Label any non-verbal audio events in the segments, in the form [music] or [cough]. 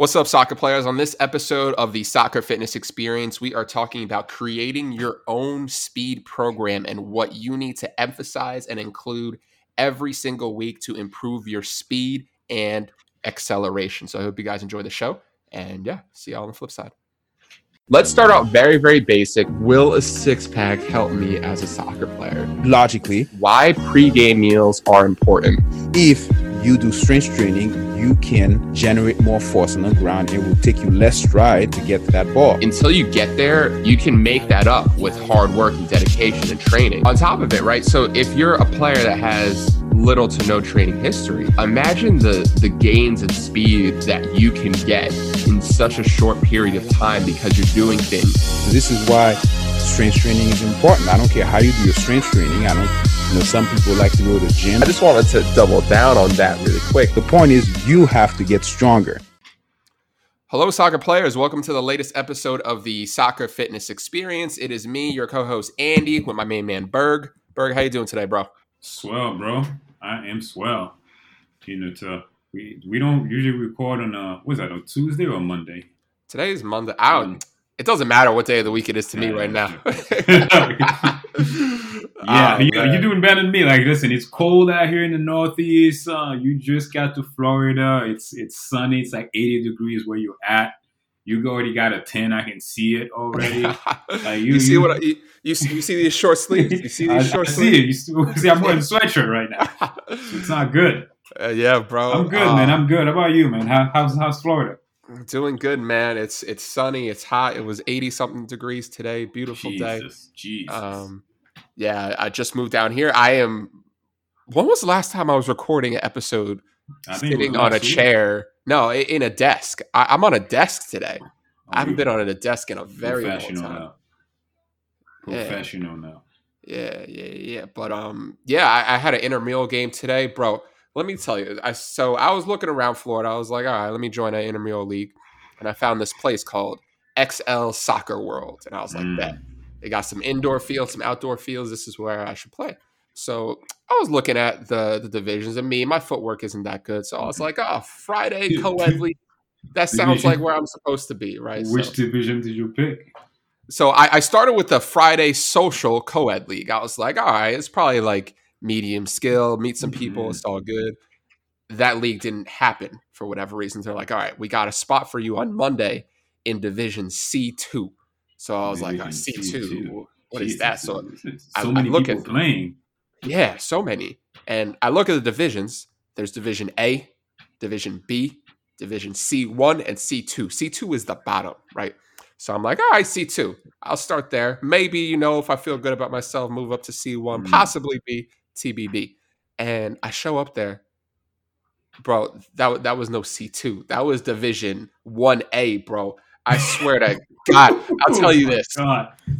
What's up, soccer players? On this episode of the Soccer Fitness Experience, we are talking about creating your own speed program and what you need to emphasize and include every single week to improve your speed and acceleration. So I hope you guys enjoy the show. And yeah, see y'all on the flip side. Let's start out very, very basic. Will a six pack help me as a soccer player? Logically, Why pregame meals are important. if you do strength training, you can generate more force on the ground. It will take you less stride to get to that ball. until you get there, you can make that up with hard work and dedication and training. On top of it, right? So if you're a player that has little to no training history, imagine the the gains and speed that you can get in such a short period of time because you're doing things. This is why strength training is important. I don't care how you do your strength training. I don't, you know, some people like to go to the gym. I just wanted to double down on that really quick. The point is, you have to get stronger. Hello, soccer players. Welcome to the latest episode of the Soccer Fitness Experience. It is me, your co-host Andy, with my main man Berg. Berg, how you doing today, bro? Swell, bro. I am swell. You know, to we we don't usually record on uh what's that on Tuesday or Monday? Today is Monday. I don't, it doesn't matter what day of the week it is to me right now. [laughs] Yeah, Um, you, you're doing better than me. Like, listen, it's cold out here in the Northeast. Uh, you just got to Florida. It's it's sunny. It's like 80 degrees where you're at. You already got a 10. I can see it already. [laughs] you, you- see you- what I, you, you see, you see these short sleeves? You see [laughs] I, these I short see sleeves? it. You still, see, I'm wearing a sweatshirt right now. It's not good. Uh, yeah, bro. I'm good, Uh, man. I'm good. How about you, man? How, how's how's Florida? Doing good, man. It's it's sunny. It's hot. It was 80 something degrees today. Beautiful day. Jesus, Jesus. Um, yeah, I just moved down here. I am. When was the last time I was recording an episode I sitting on a chair? No, in a desk. I, I'm on a desk today. Oh, I haven't been on a desk in a very long time. now. Yeah. Professional now. Yeah, yeah, yeah. But um, yeah, I, I had an intramural game today, bro. Let me tell you, I so I was looking around Florida. I was like, all right, let me join an intramural league, and I found this place called XL Soccer World, and I was like, Mm. bet they got some indoor fields, some outdoor fields. This is where I should play. So I was looking at the the divisions, and me, my footwork isn't that good, so I was like, oh, Friday [laughs] co-ed league. That sounds like where I'm supposed to be, right? Which So- division did you pick? so I, I started with the Friday social co-ed league. I was like, all right, it's probably like medium skill, meet some people, Mhm. it's all good. That league didn't happen for whatever reasons. They're like, all right, we got a spot for you on Monday in Division C two. So I was like, Division C C2. two, what is that? So I- so I'm many looking- people playing. yeah, so many. And I look at the divisions. There's Division A, Division B, Division C1, and C2. C2 is the bottom, right? So I'm like, all right, C2. I'll start there. Maybe, you know, if I feel good about myself, move up to C1, Mm. possibly B, TBB. And I show up there. Bro, that, that was no C2. That was Division 1A, bro. I swear to God. [laughs] I'll tell you Oh this.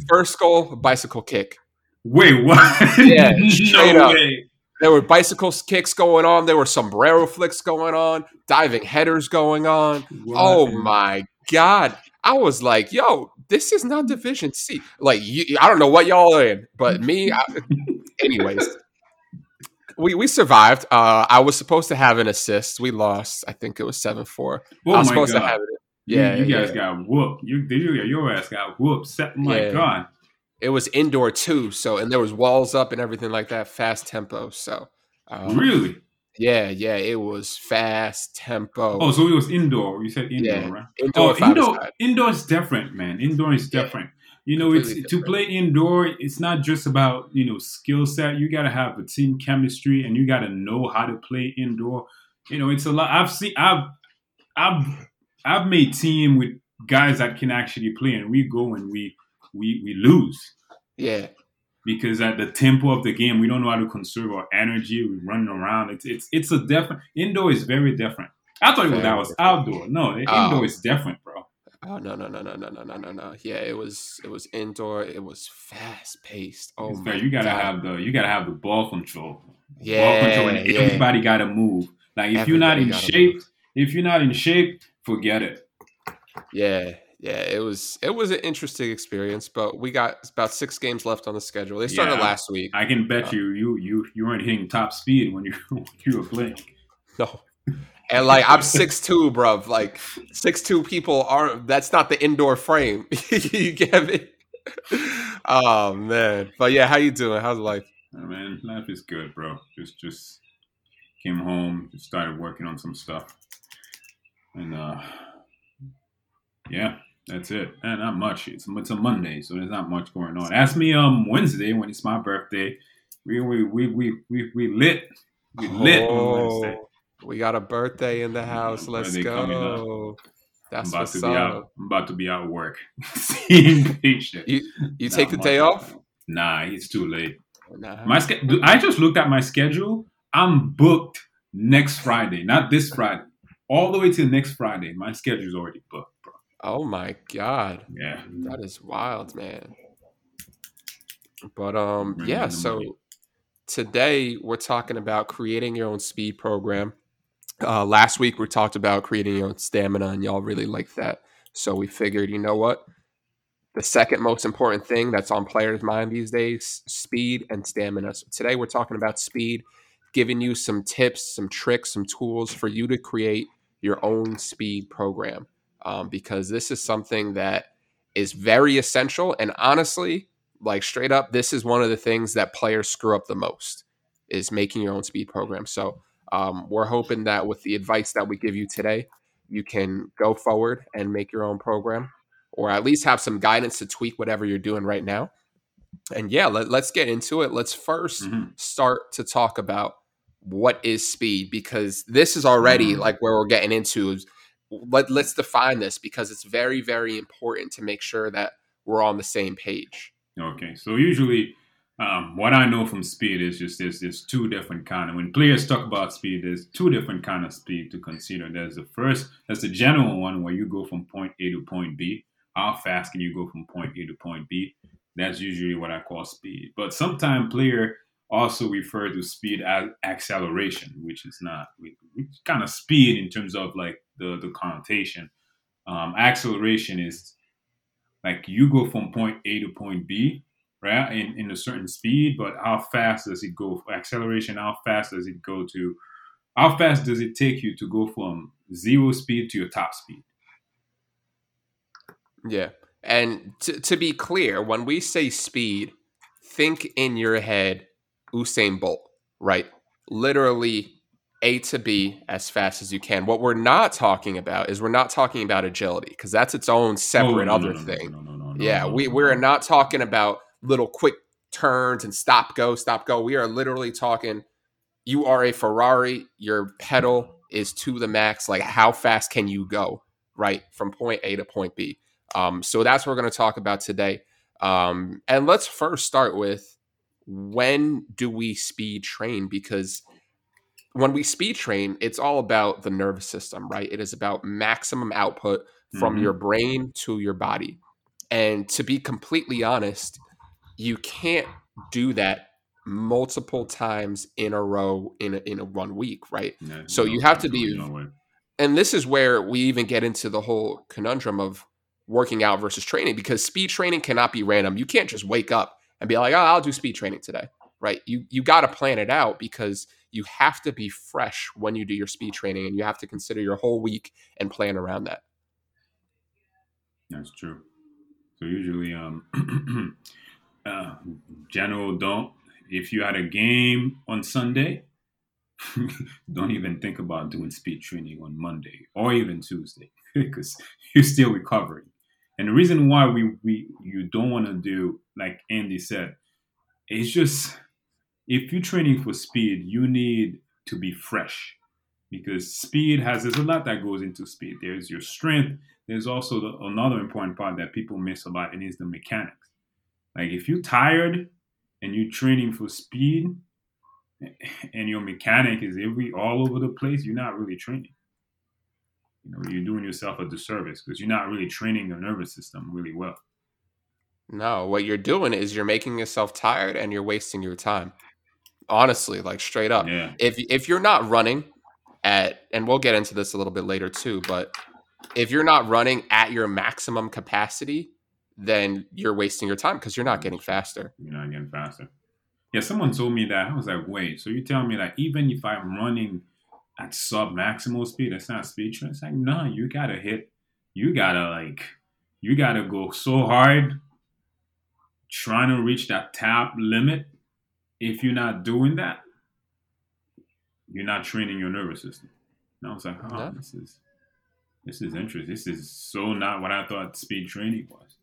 First goal, bicycle kick. Wait, what? [laughs] Yeah, straight no up. way. There were bicycle kicks going on. There were sombrero flicks going on. Diving headers going on. Oh what Oh my god! I was like, "Yo, this is not Division C." Like, you, I don't know what y'all are in, but me. I, [laughs] anyways, we we survived. Uh, I was supposed to have an assist. We lost. I think it was seven four. Oh I was my supposed God. to have it. Yeah, you, guys yeah. got whooped. You, you, your ass got whooped. My Yeah. God. It was indoor too. So, and there was walls up and everything like that. Fast tempo. So, um, really? Yeah, yeah, it was fast tempo. Oh, so it was indoor. You said indoor, Yeah. right? indoor, Oh, indoor. aside. Indoor is different, man. Indoor is different. You know, it's Completely to play indoor. It's not just about you know skill set. You got to have a team chemistry, and you got to know how to play indoor. You know, it's a lot. I've seen. I've. I've. I've made team with guys that can actually play, and we go and we we we lose Yeah, because at the tempo of the game, we don't know how to conserve our energy. We're running around. It's it's it's a different. Indoor is very different. I thought Very that was outdoor. No, Oh. indoor is different, bro. Oh no no no no no no no no no! Yeah, it was it was indoor. It was fast paced. Oh my fair. you gotta God. have the you gotta have the ball control. ball Yeah, control, and yeah. everybody gotta move. Like if you're not in shape, move. if you're not in shape, forget it. Yeah, yeah. It was it was an interesting experience, but we got about six games left on the schedule. They started Yeah. last week. I can bet Uh, you you you you weren't hitting top speed when you [laughs] when you were playing. No. And like I'm six two, bro. Like six two people are. That's not the indoor frame. [laughs] you get me? Oh man, but yeah, how you doing? How's life? Oh, man, life is good, bro. Just just came home, just started working on some stuff, and uh, yeah, that's it. And not much. It's it's a Monday, so there's not much going on. Ask me um Wednesday when it's my birthday. We we we we we, we lit. We lit on Wednesday. We got a birthday in the house. Let's go. That's I'm about what's to be up. out. I'm about to be out of work. [laughs] Seeing patient. You you Not take the day off? Nah, it's too late. Nah. My sch- I just looked at my schedule. I'm booked next Friday, not this Friday. All the way till next Friday. My schedule's already booked, bro. oh my god, Yeah. that is wild, man. But um, Bring yeah. So today we're talking about creating your own speed program. Uh, last week we talked about creating your own stamina, and y'all really liked that. So we figured, you know what? The second most important thing that's on players' mind these days: speed and stamina. So today we're talking about speed, giving you some tips, some tricks, some tools for you to create your own speed program. Um, because this is something that is very essential, and honestly, like straight up, this is one of the things that players screw up the most is making your own speed program. So um, we're hoping that with the advice that we give you today, you can go forward and make your own program, or at least have some guidance to tweak whatever you're doing right now. And yeah, let, let's get into it. Let's 1st Mhm. start to talk about what is speed because this is already Mhm. like where we're getting into. Let, let's define this because it's very, very important to make sure that we're on the same page. Okay, so usually, um, what I know from speed is just there's there's two different kind of when players talk about speed, there's two different kind of speed to consider. There's the first, that's the general one where you go from point A to point B. How fast can you go from point A to point B? That's usually what I call speed. But sometimes player also refer to speed as acceleration, which is not which kind of speed in terms of like the the connotation. Um, acceleration is like you go from point A to point B, right? In, in a certain speed, but how fast does it go? for Acceleration, how fast does it go to? How fast does it take you to go from zero speed to your top speed? Yeah. And to, to be clear, when we say speed, think in your head Usain Bolt, right? Literally A to B as fast as you can. What we're not talking about is we're not talking about agility because that's its own oh, separate Oh, no, no, other no, no, thing. no, no, no, no, yeah, we, we're not talking about little quick turns and stop, go, stop, go. We are literally talking you are a Ferrari, your pedal is to the max. Like, how fast can you go, right? From point A to point B. Um, so that's what we're going to talk about today. Um, and let's first start with when do we speed train? Because when we speed train, it's all about the nervous system, right? It is about maximum output from Mhm. your brain to your body. And to be completely honest, you can't do that multiple times in a row in a, in a one week, right? Yeah, So no, you have to be- no and this is where we even get into the whole conundrum of working out versus training because speed training cannot be random. You can't just wake up and be like, "Oh, I'll do speed training today." Right? You you got to plan it out because you have to be fresh when you do your speed training and you have to consider your whole week and plan around that. That's true. So usually, um, [clears throat] uh, general don't. If you had a game on Sunday, [laughs] don't even think about doing speed training on Monday or even Tuesday [laughs] because you're still recovering. And the reason why we, we you don't want to do like Andy said, it's just if you're training for speed, you need to be fresh because speed has there's a lot that goes into speed. There's your strength. There's also the, another important part that people miss a lot, and is the mechanics. Like if you're tired and you're training for speed, and your mechanic is every all over the place, you're not really training. You know, you're doing yourself a disservice because you're not really training your nervous system really well. No, what you're doing is you're making yourself tired and you're wasting your time. Honestly, like straight up. Yeah, if if you're not running at and we'll get into this a little bit later too but if you're not running at your maximum capacity then you're wasting your time because you're not getting faster you're not getting faster. Yeah, someone told me that. I was like, wait, so you tell me that even if I'm running at sub maximal speed. That's not speed training. It's like, no, you gotta hit, you gotta like, you gotta go so hard trying to reach that tap limit. If you're not doing that, you're not training your nervous system. And I was like, oh, yeah. this is this is interesting. This is so not what I thought speed training was.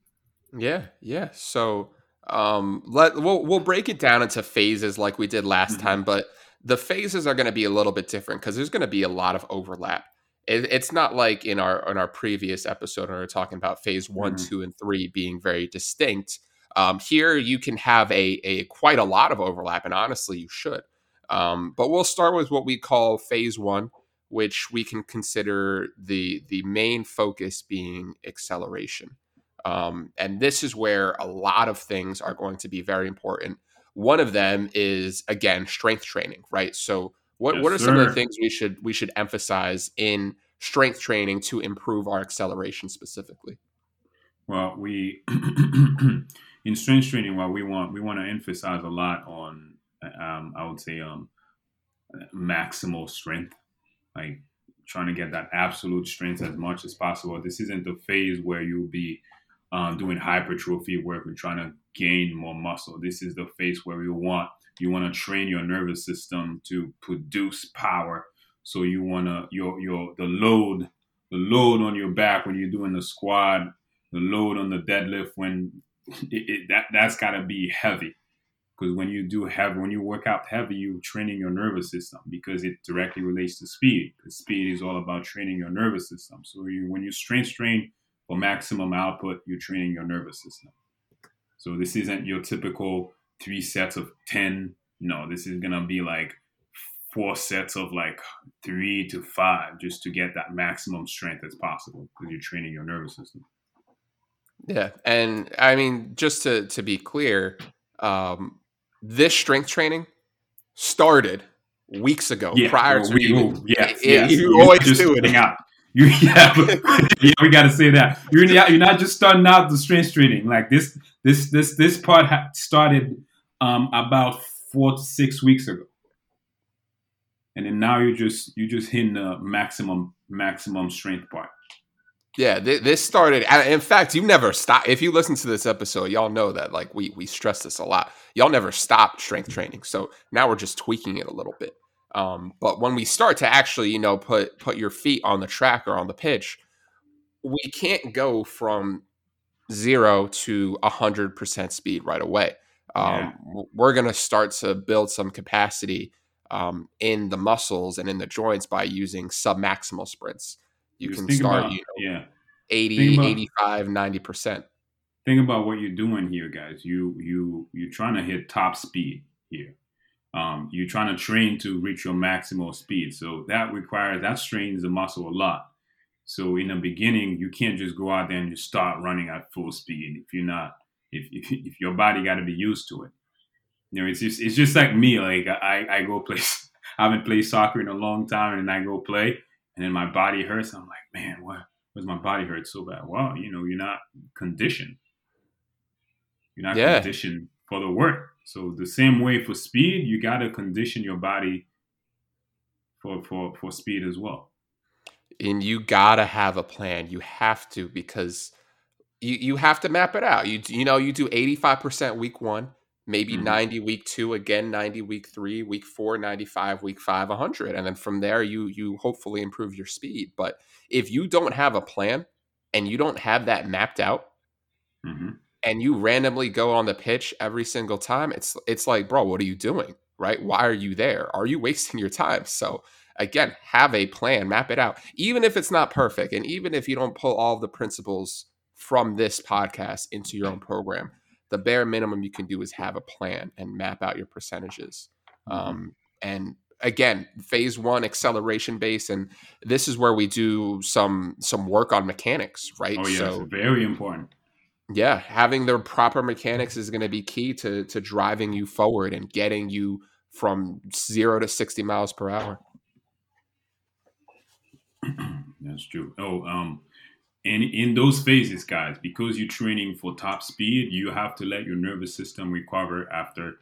Yeah, yeah. So um let we'll we'll break it down into phases like we did last mm-hmm. time, but the phases are going to be a little bit different because there's going to be a lot of overlap. It, it's not like in our in our previous episode when we are talking about phase one, mm-hmm. two, and three being very distinct. Um, here you can have a, a quite a lot of overlap, and honestly, you should. Um, but we'll start with what we call phase one, which we can consider the the main focus being acceleration. Um, and this is where a lot of things are going to be very important. One of them is again strength training, right? So what yes, what are sir. some of the things we should we should emphasize in strength training to improve our acceleration specifically? Well, we [clears throat] in strength training, what we want we want to emphasize a lot on um, I would say um, maximal strength, like trying to get that absolute strength as much as possible. This isn't the phase where you'll be um, doing hypertrophy work and trying to gain more muscle. This is the phase where you want you want to train your nervous system to produce power. So you want to your your the load the load on your back when you're doing the squat, the load on the deadlift when [laughs] it, it, that that's got to be heavy because when you do heavy when you work out heavy you're training your nervous system because it directly relates to speed because speed is all about training your nervous system so you, when you strength train for maximum output you're training your nervous system. So this isn't your typical three sets of 10 no this is gonna be like four sets of like three to five just to get that maximum strength as possible because you're training your nervous system. Yeah and i mean just to to be clear um this strength training started weeks ago yeah, prior to we, even, yes, it, yes. you always do it. out. You, [laughs] yeah, yeah, we got to say that you're not, you're not just starting out the strength training like this. This this this part ha- started um, about four to six weeks ago, and then now you're just you just hitting the maximum maximum strength part. Yeah, th- this started. In fact, you never stop. If you listen to this episode, y'all know that like we we stress this a lot. Y'all never stop strength training. So now we're just tweaking it a little bit. Um, but when we start to actually, you know, put put your feet on the track or on the pitch, we can't go from zero to a hundred percent speed right away. Um, yeah. We're gonna start to build some capacity um, in the muscles and in the joints by using submaximal sprints. You can start about, you know, yeah. 80 about, 85 90% think about what you're doing here guys. You you you're trying to hit top speed here um, you're trying to train to reach your maximal speed so that requires that strains the muscle a lot so in the beginning you can't just go out there and just start running at full speed if you're not if, if, [laughs] if your body got to be used to it you know it's just it's just like me like i i go play [laughs] i haven't played soccer in a long time and i go play and then my body hurts. I'm like, man, what? Why does my body hurt so bad? Well, you know, you're not conditioned. You're not yeah. conditioned for the work. So the same way for speed, you got to condition your body for for for speed as well. And you gotta have a plan. You have to because you you have to map it out. You you know you do eighty five percent week one, maybe mm-hmm. 90 week two again 90 week three week four 95 week five 100 and then from there you you hopefully improve your speed but if you don't have a plan and you don't have that mapped out mm-hmm. And you randomly go on the pitch every single time it's it's like bro what are you doing right why are you there are you wasting your time so again have a plan map it out even if it's not perfect and even if you don't pull all the principles from this podcast into your own program the bare minimum you can do is have a plan and map out your percentages. Mm-hmm. Um, and again, phase one acceleration base, and this is where we do some some work on mechanics, right? Oh yeah, so, very important. Yeah, having the proper mechanics is going to be key to to driving you forward and getting you from zero to sixty miles per hour. [clears throat] That's true. Oh, um, and in those phases, guys, because you're training for top speed, you have to let your nervous system recover after,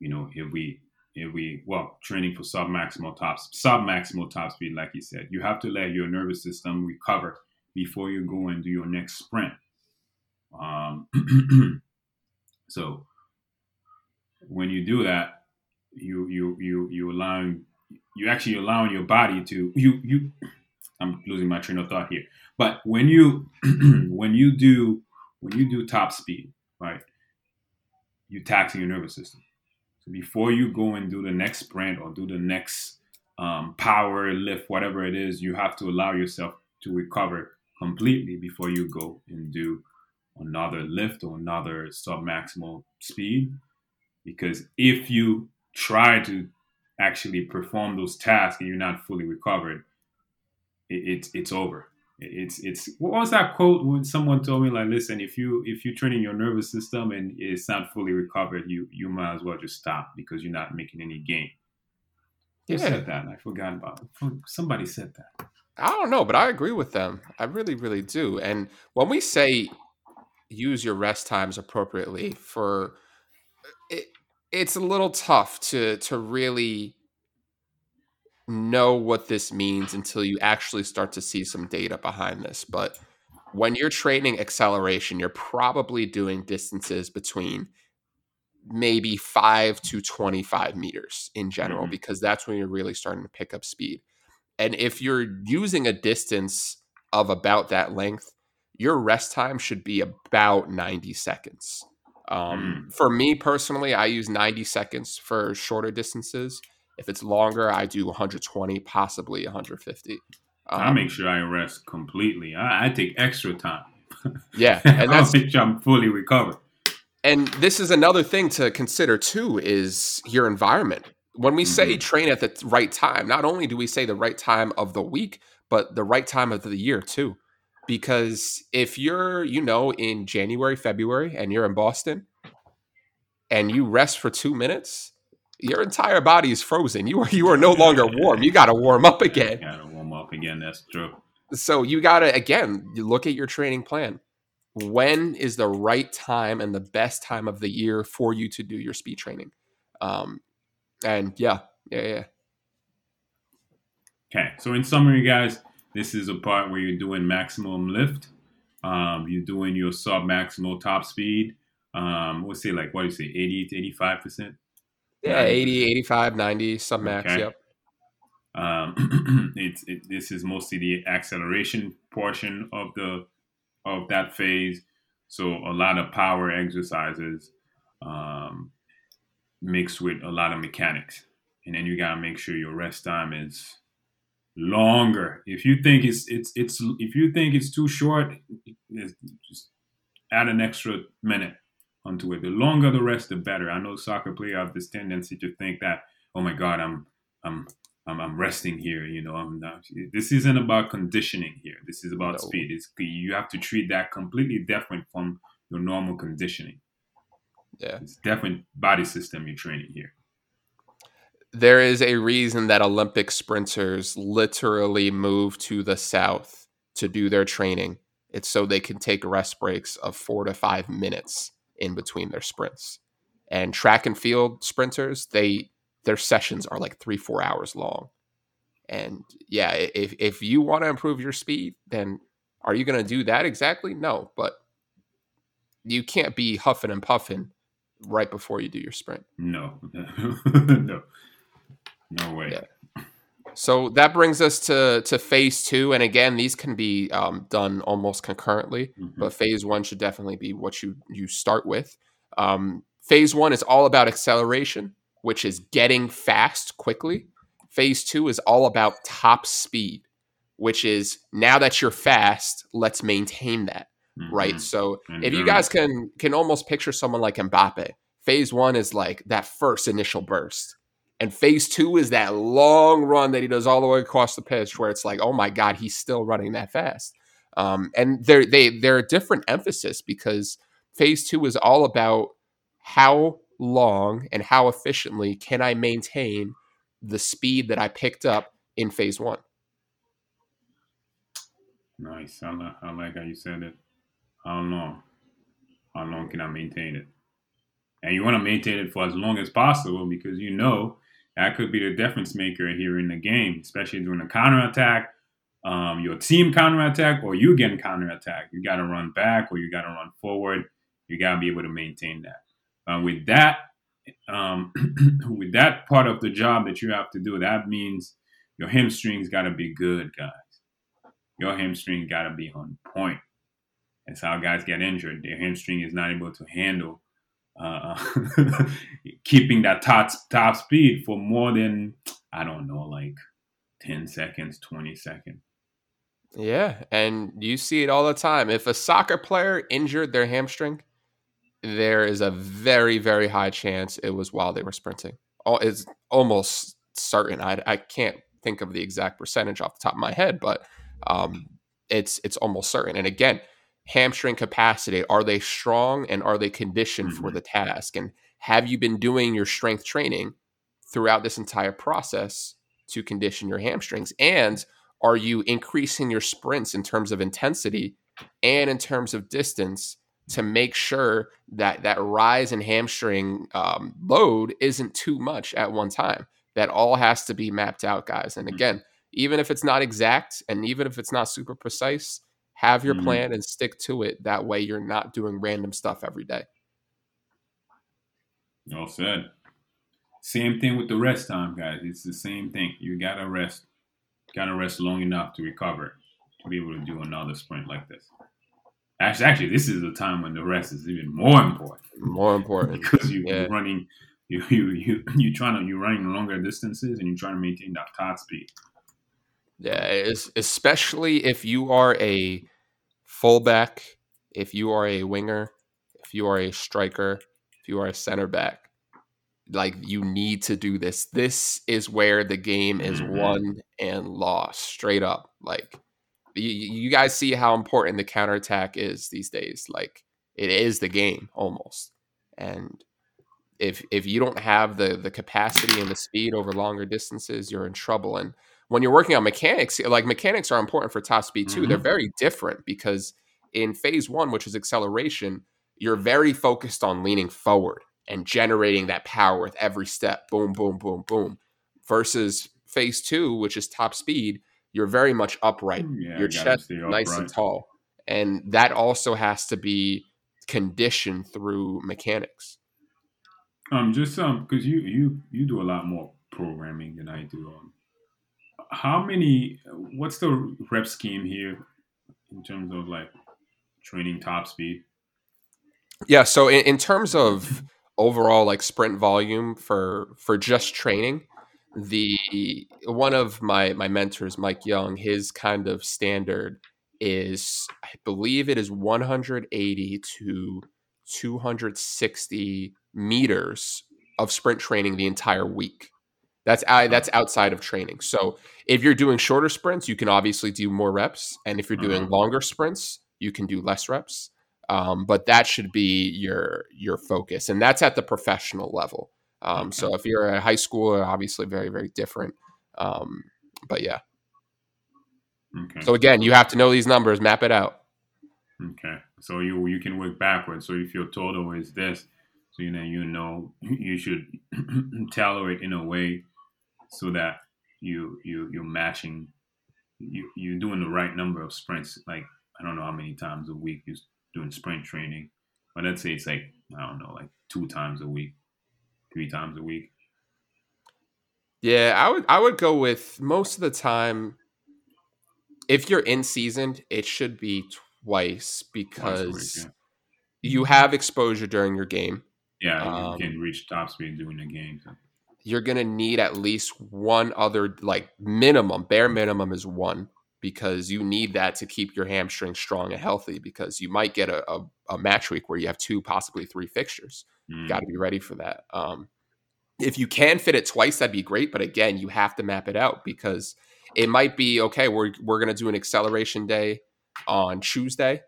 you know, if we if we well training for sub maximal top sub maximal top speed, like you said, you have to let your nervous system recover before you go and do your next sprint. Um, [clears throat] so when you do that, you you you you allowing you actually allowing your body to you you I'm losing my train of thought here. But when you [clears throat] when you do when you do top speed, right, you taxing your nervous system. So before you go and do the next sprint or do the next um, power lift, whatever it is, you have to allow yourself to recover completely before you go and do another lift or another sub maximal speed. Because if you try to actually perform those tasks and you're not fully recovered, it, it's it's over. It's it's what was that quote when someone told me like, listen, if you if you're training your nervous system and it's not fully recovered, you you might as well just stop because you're not making any gain. Who yeah. said that? I forgot about it. Somebody said that. I don't know, but I agree with them. I really, really do. And when we say use your rest times appropriately for it, it's a little tough to to really know what this means until you actually start to see some data behind this. But when you're training acceleration, you're probably doing distances between maybe five to 25 meters in general, mm-hmm. because that's when you're really starting to pick up speed. And if you're using a distance of about that length, your rest time should be about 90 seconds. Um, mm. For me personally, I use 90 seconds for shorter distances. If it's longer, I do 120, possibly 150. Um, I make sure I rest completely. I, I take extra time. [laughs] Yeah, and that's make sure I'm fully recovered. And this is another thing to consider too: is your environment. When we mm-hmm. say train at the right time, not only do we say the right time of the week, but the right time of the year too. Because if you're, you know, in January, February, and you're in Boston, and you rest for two minutes, your entire body is frozen. You are you are no longer warm. You got to warm up [laughs] again. Got to warm up again. That's true. So you got to again you look at your training plan. When is the right time and the best time of the year for you to do your speed training? Um, and yeah, yeah, yeah. Okay, so in summary, guys, this is a part where you're doing maximum lift. Um, you're doing your sub maximal top speed. Um, we'll say like what do you say, 80 to 85 percent yeah, 80, 85, 90, some max. Okay. Yep. Um, [clears throat] it's it, this is mostly the acceleration portion of the of that phase. So a lot of power exercises um, mixed with a lot of mechanics, and then you gotta make sure your rest time is longer. If you think it's it's it's if you think it's too short, just add an extra minute onto it. The longer the rest, the better. I know soccer players have this tendency to think that, oh my God, I'm I'm I'm, I'm resting here. You know, I'm not. This isn't about conditioning here. This is about no. speed. It's you have to treat that completely different from your normal conditioning. Yeah, it's different body system you're training here. There is a reason that Olympic sprinters literally move to the south to do their training. It's so they can take rest breaks of four to five minutes in between their sprints. And track and field sprinters, they their sessions are like three, four hours long. And yeah, if if you want to improve your speed, then are you going to do that exactly? No, but you can't be huffing and puffing right before you do your sprint. No, [laughs] no, no way. Yeah. So that brings us to to phase two, and again, these can be um, done almost concurrently, mm-hmm. but phase one should definitely be what you you start with. Um, phase one is all about acceleration, which is getting fast quickly. Phase two is all about top speed, which is now that you're fast, let's maintain that, mm-hmm. right? So if you guys can can almost picture someone like Mbappe, phase one is like that first initial burst and phase two is that long run that he does all the way across the pitch, where it's like, oh my god, he's still running that fast. Um, and they're they they're a different emphasis because phase two is all about how long and how efficiently can I maintain the speed that I picked up in phase one. Nice. I I like how you said it. How long? How long can I maintain it? And you want to maintain it for as long as possible because you know that could be the difference maker here in the game, especially during a counterattack, um, your team counterattack, or you getting counterattack. You got to run back or you got to run forward. You got to be able to maintain that. Uh, with that, um, [clears throat] with that part of the job that you have to do, that means your hamstrings got to be good, guys. Your hamstring got to be on point. That's how guys get injured. Their hamstring is not able to handle uh, [laughs] keeping that top top speed for more than I don't know, like ten seconds, twenty seconds. Yeah, and you see it all the time. If a soccer player injured their hamstring, there is a very, very high chance it was while they were sprinting. Oh, it's almost certain. I, I can't think of the exact percentage off the top of my head, but um, it's it's almost certain. And again, hamstring capacity are they strong and are they conditioned mm-hmm. for the task? And have you been doing your strength training throughout this entire process to condition your hamstrings? And are you increasing your sprints in terms of intensity and in terms of distance to make sure that that rise in hamstring um, load isn't too much at one time? That all has to be mapped out, guys. And mm. again, even if it's not exact and even if it's not super precise, have your mm-hmm. plan and stick to it. That way, you're not doing random stuff every day. Well said. Same thing with the rest time, guys. It's the same thing. You gotta rest. Gotta rest long enough to recover to be able to do another sprint like this. Actually, actually, this is the time when the rest is even more important. More important [laughs] because you, are running, you you you you trying to you're running longer distances and you're trying to maintain that top speed. Yeah, especially if you are a fullback, if you are a winger, if you are a striker, if you are a center back, like you need to do this. This is where the game is mm-hmm. won and lost, straight up. Like you, you guys see how important the counterattack is these days. Like it is the game almost. And if if you don't have the the capacity and the speed over longer distances, you're in trouble. And when you're working on mechanics, like mechanics are important for top speed too. Mm-hmm. They're very different because in phase one, which is acceleration, you're very focused on leaning forward and generating that power with every step. Boom, boom, boom, boom. Versus phase two, which is top speed, you're very much upright. Mm, yeah, your chest nice upright. and tall. And that also has to be conditioned through mechanics. Um, just um, because you you you do a lot more programming than I do. Um, how many? What's the rep scheme here in terms of like training top speed? Yeah, so in, in terms of overall like sprint volume for for just training, the one of my my mentors, Mike Young, his kind of standard is I believe it is 180 to 260 meters of sprint training the entire week. That's that's outside of training. So if you're doing shorter sprints, you can obviously do more reps, and if you're doing uh-huh. longer sprints, you can do less reps. Um, but that should be your your focus, and that's at the professional level. Um, so if you're a high schooler, obviously very very different. Um, but yeah. Okay. So again, you have to know these numbers, map it out. Okay. So you you can work backwards. So if your total is this, so you know you know you should [clears throat] tailor it in a way so that you you you're matching you you're doing the right number of sprints. Like I don't know how many times a week you're doing sprint training, but let's say it's like I don't know, like two times a week, three times a week. Yeah, I would I would go with most of the time. If you're in season, it should be twice because twice week, yeah. you have exposure during your game. Yeah, you um, can reach top speed during the game. So you're going to need at least one other, like minimum, bare minimum is one because you need that to keep your hamstring strong and healthy because you might get a, a, a match week where you have two, possibly three fixtures. Mm. Got to be ready for that. Um, if you can fit it twice, that'd be great. But again, you have to map it out because it might be okay. We're we're gonna do an acceleration day on Tuesday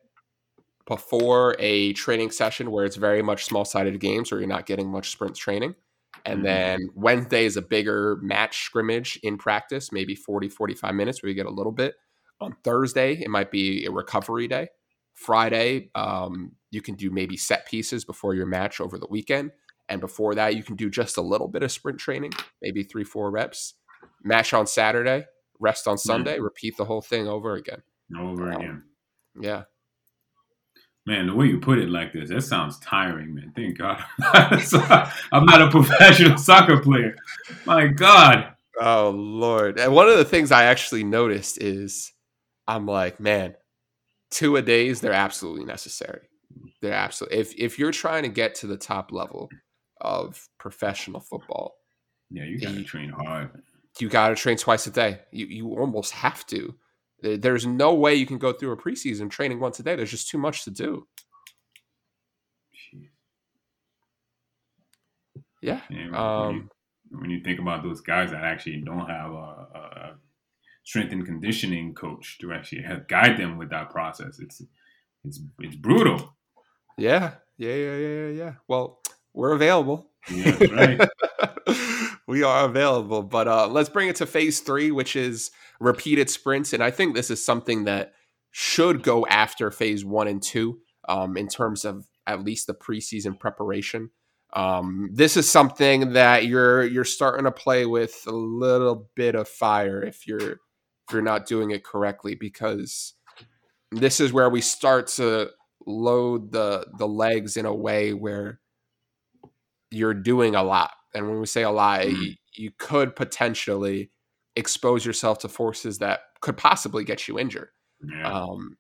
before a training session where it's very much small sided games where you're not getting much sprint training. And mm-hmm. then Wednesday is a bigger match scrimmage in practice, maybe 40, 45 minutes where you get a little bit. On Thursday, it might be a recovery day. Friday, um, you can do maybe set pieces before your match over the weekend. And before that, you can do just a little bit of sprint training, maybe three, four reps, match on Saturday, rest on Sunday, mm-hmm. repeat the whole thing over again. Over um, again. Yeah. Man, the way you put it like this, that sounds tiring, man. Thank God. [laughs] I'm not a professional [laughs] soccer player. My God. Oh, Lord. And one of the things I actually noticed is I'm like, man, two a days, they're absolutely necessary. They're absolutely, if, if you're trying to get to the top level of professional football, yeah, you got to train hard. You got to train twice a day. You, you almost have to there's no way you can go through a preseason training once a day. There's just too much to do. Yeah. yeah um, when, you, think about those guys that actually don't have a, a strength and conditioning coach to actually help guide them with that process, it's it's it's brutal. Yeah. Yeah. Yeah. Yeah. Yeah. Well, we're available. Yeah, right. [laughs] we are available. But uh, let's bring it to phase three, which is repeated sprints. And I think this is something that should go after phase one and two um, in terms of at least the preseason preparation. Um, this is something that you're you're starting to play with a little bit of fire if you're if you're not doing it correctly because this is where we start to load the the legs in a way where you're doing a lot and when we say a lie, mm-hmm. you, you could potentially expose yourself to forces that could possibly get you injured. Yeah. Um,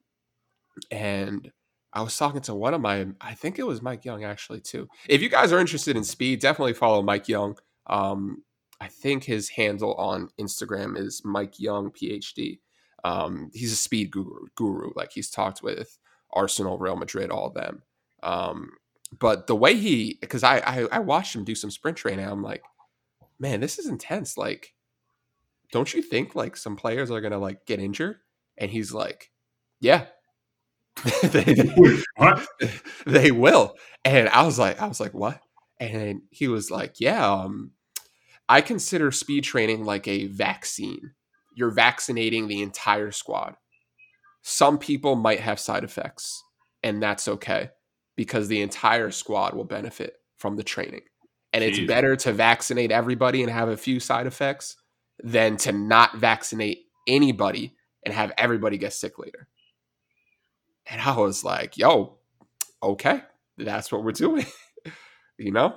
and I was talking to one of my, I think it was Mike Young actually too. If you guys are interested in speed, definitely follow Mike Young. Um, I think his handle on Instagram is Mike Young PhD. Um, he's a speed guru, guru. Like he's talked with Arsenal, Real Madrid, all of them. Um, but the way he, because I, I I watched him do some sprint training, I'm like, man, this is intense. Like don't you think like some players are gonna like get injured? And he's like, yeah, [laughs] they, [laughs] they, will. And I was like, I was like, what? And he was like, yeah, um, I consider speed training like a vaccine. You're vaccinating the entire squad. Some people might have side effects, and that's okay because the entire squad will benefit from the training. And Jeez. it's better to vaccinate everybody and have a few side effects than to not vaccinate anybody and have everybody get sick later. And I was like, yo, okay, that's what we're doing. [laughs] you know?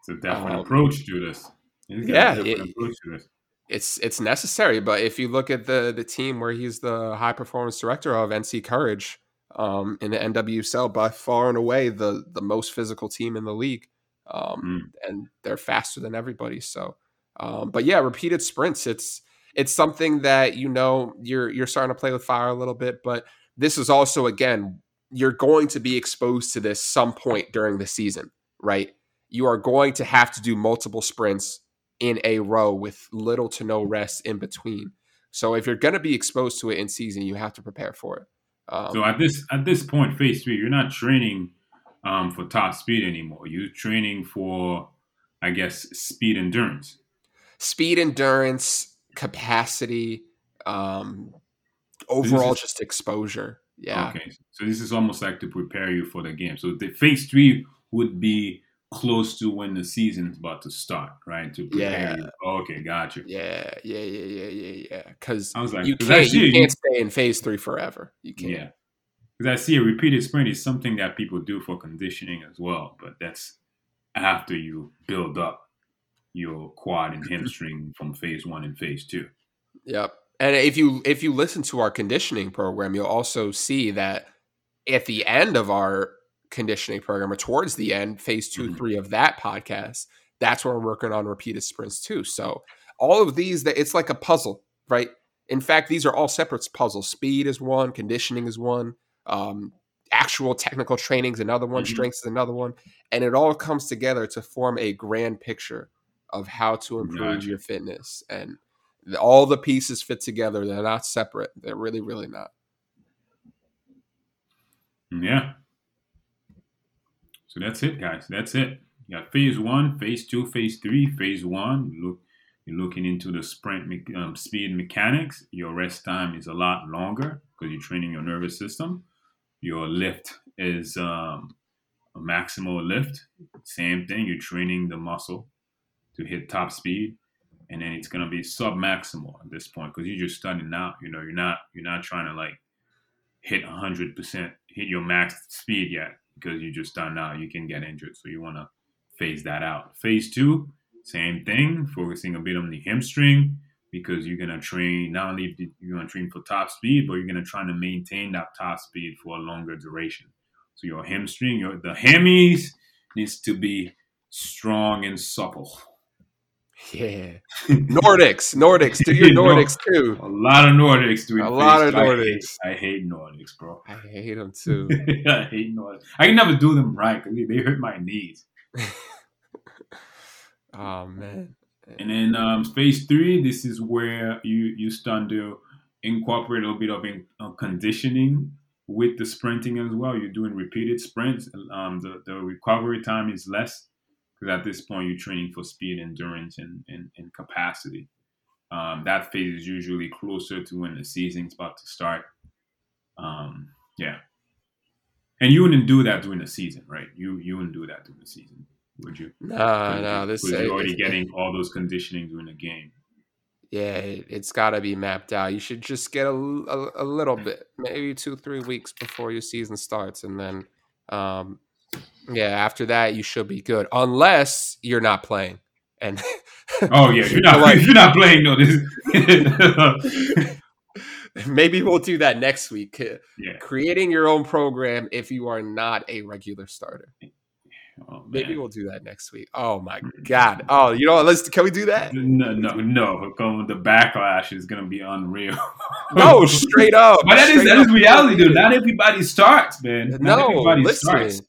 It's a different um, approach to this. Yeah, it, to this. it's it's necessary. But if you look at the the team where he's the high performance director of NC Courage um, in the NWSL, by far and away the the most physical team in the league, um, mm. and they're faster than everybody. So um, but yeah, repeated sprints. It's it's something that you know you're you're starting to play with fire a little bit. But this is also again you're going to be exposed to this some point during the season, right? You are going to have to do multiple sprints in a row with little to no rest in between. So if you're going to be exposed to it in season, you have to prepare for it. Um, so at this at this point, phase three, you're not training um, for top speed anymore. You're training for, I guess, speed endurance speed, endurance, capacity, um, overall is, just exposure. Yeah. Okay. So this is almost like to prepare you for the game. So the phase three would be close to when the season's about to start, right? To prepare yeah. you. okay, gotcha. Yeah, yeah, yeah, yeah, yeah, yeah. Because like, you can't you can't stay in phase three forever. You can't. Yeah. Because I see a repeated sprint is something that people do for conditioning as well, but that's after you build up your quad and [clears throat] hamstring from phase one and phase two. Yep. And if you if you listen to our conditioning program, you'll also see that at the end of our conditioning program, or towards the end, phase 2 mm-hmm. three of that podcast, that's where we're working on repeated sprints too. So all of these, that it's like a puzzle, right? In fact, these are all separate puzzles. Speed is one, conditioning is one, um, actual technical training is another one, mm-hmm. strength is another one, and it all comes together to form a grand picture of how to improve your fitness and all the pieces fit together they're not separate they're really really not yeah so that's it guys. That's it. You got phase one phase two phase three phase one. You look you're looking into the sprint me- um, speed mechanics. Your rest time is a lot longer because you're training your nervous system. Your lift is um, a maximal lift. Same thing, you're training the muscle to hit top speed, and then it's gonna be sub maximal at this point because you're just starting out. You know, you're not you're not trying to like hit hundred percent, hit your max speed yet because you just starting out. You can get injured, so you want to phase that out. Phase two, same thing, focusing a bit on the hamstring because you're gonna train not only you're gonna train for top speed, but you're gonna try to maintain that top speed for a longer duration. So your hamstring, your the hammies needs to be strong and supple. [laughs] Yeah, Nordics, Nordics, do your [laughs] Nordics too. A lot of Nordics doing a lot of Nordics. I hate, I hate, Nordics, bro. I hate them [laughs] too. I hate Nordics. I can never do them right because they hurt my knees. oh man. And then um, phase three, this is where you you start to incorporate a little bit of in, uh, conditioning with the sprinting as well. You're doing repeated sprints. Um, the, the recovery time is less because at this point you're training for speed, endurance, and, and, and capacity. Um, that phase is usually closer to when the season's about to start. Um, yeah, and you wouldn't do that during the season, right? You you wouldn't do that during the season would you? No, no. This because you're already getting all those conditioning during the game. Yeah, it, has got to be mapped out. You should just get a, a, a, little bit, maybe two, three weeks before your season starts, and then, um, yeah, after that you should be good, unless you're not playing. And [laughs] oh yeah, you're not [laughs] like, you're not playing. No, this. [laughs] maybe we'll do that next week. Uh, yeah. Creating your own program if you are not a regular starter. Oh, Maybe we'll do that next week. Oh my mm-hmm. god! Oh, you know what? Let's can we do that? No, no, no. Going the backlash is gonna be unreal. no, straight up. But that is that is reality, dude. Not everybody starts, man. Not no, everybody listen. Starts.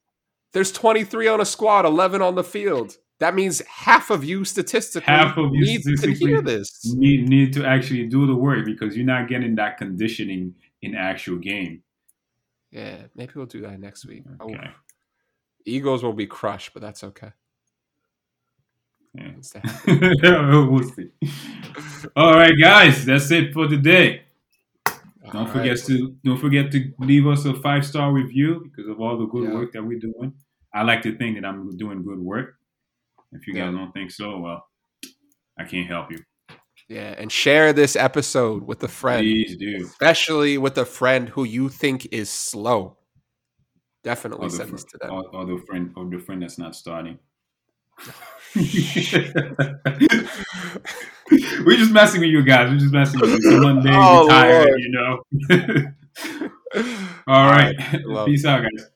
There's 23 on a squad, 11 on the field. That means half of you statistically half of you need to hear this. Need need to actually do the work because you're not getting that conditioning in actual game. Yeah, maybe we'll do that next week. Oh, okay. Oh. Eagles will be crushed, but that's okay. Yeah. [laughs] we'll see. All right, guys, that's it for today. All don't forget right. to don't forget to leave us a five star review because of all the good yeah. work that we're doing. I like to think that I'm doing good work. If you guys don't think so, well, I can't help you. Yeah, and share this episode with a friend. Please do. Especially with a friend who you think is slow. Definitely send this to them. Or, or, the friend or the friend that's not starting. [laughs] We're just messing with you guys. We're just messing with you. Someone may oh, retired, you know. [laughs] All right. All right. Peace out, guys.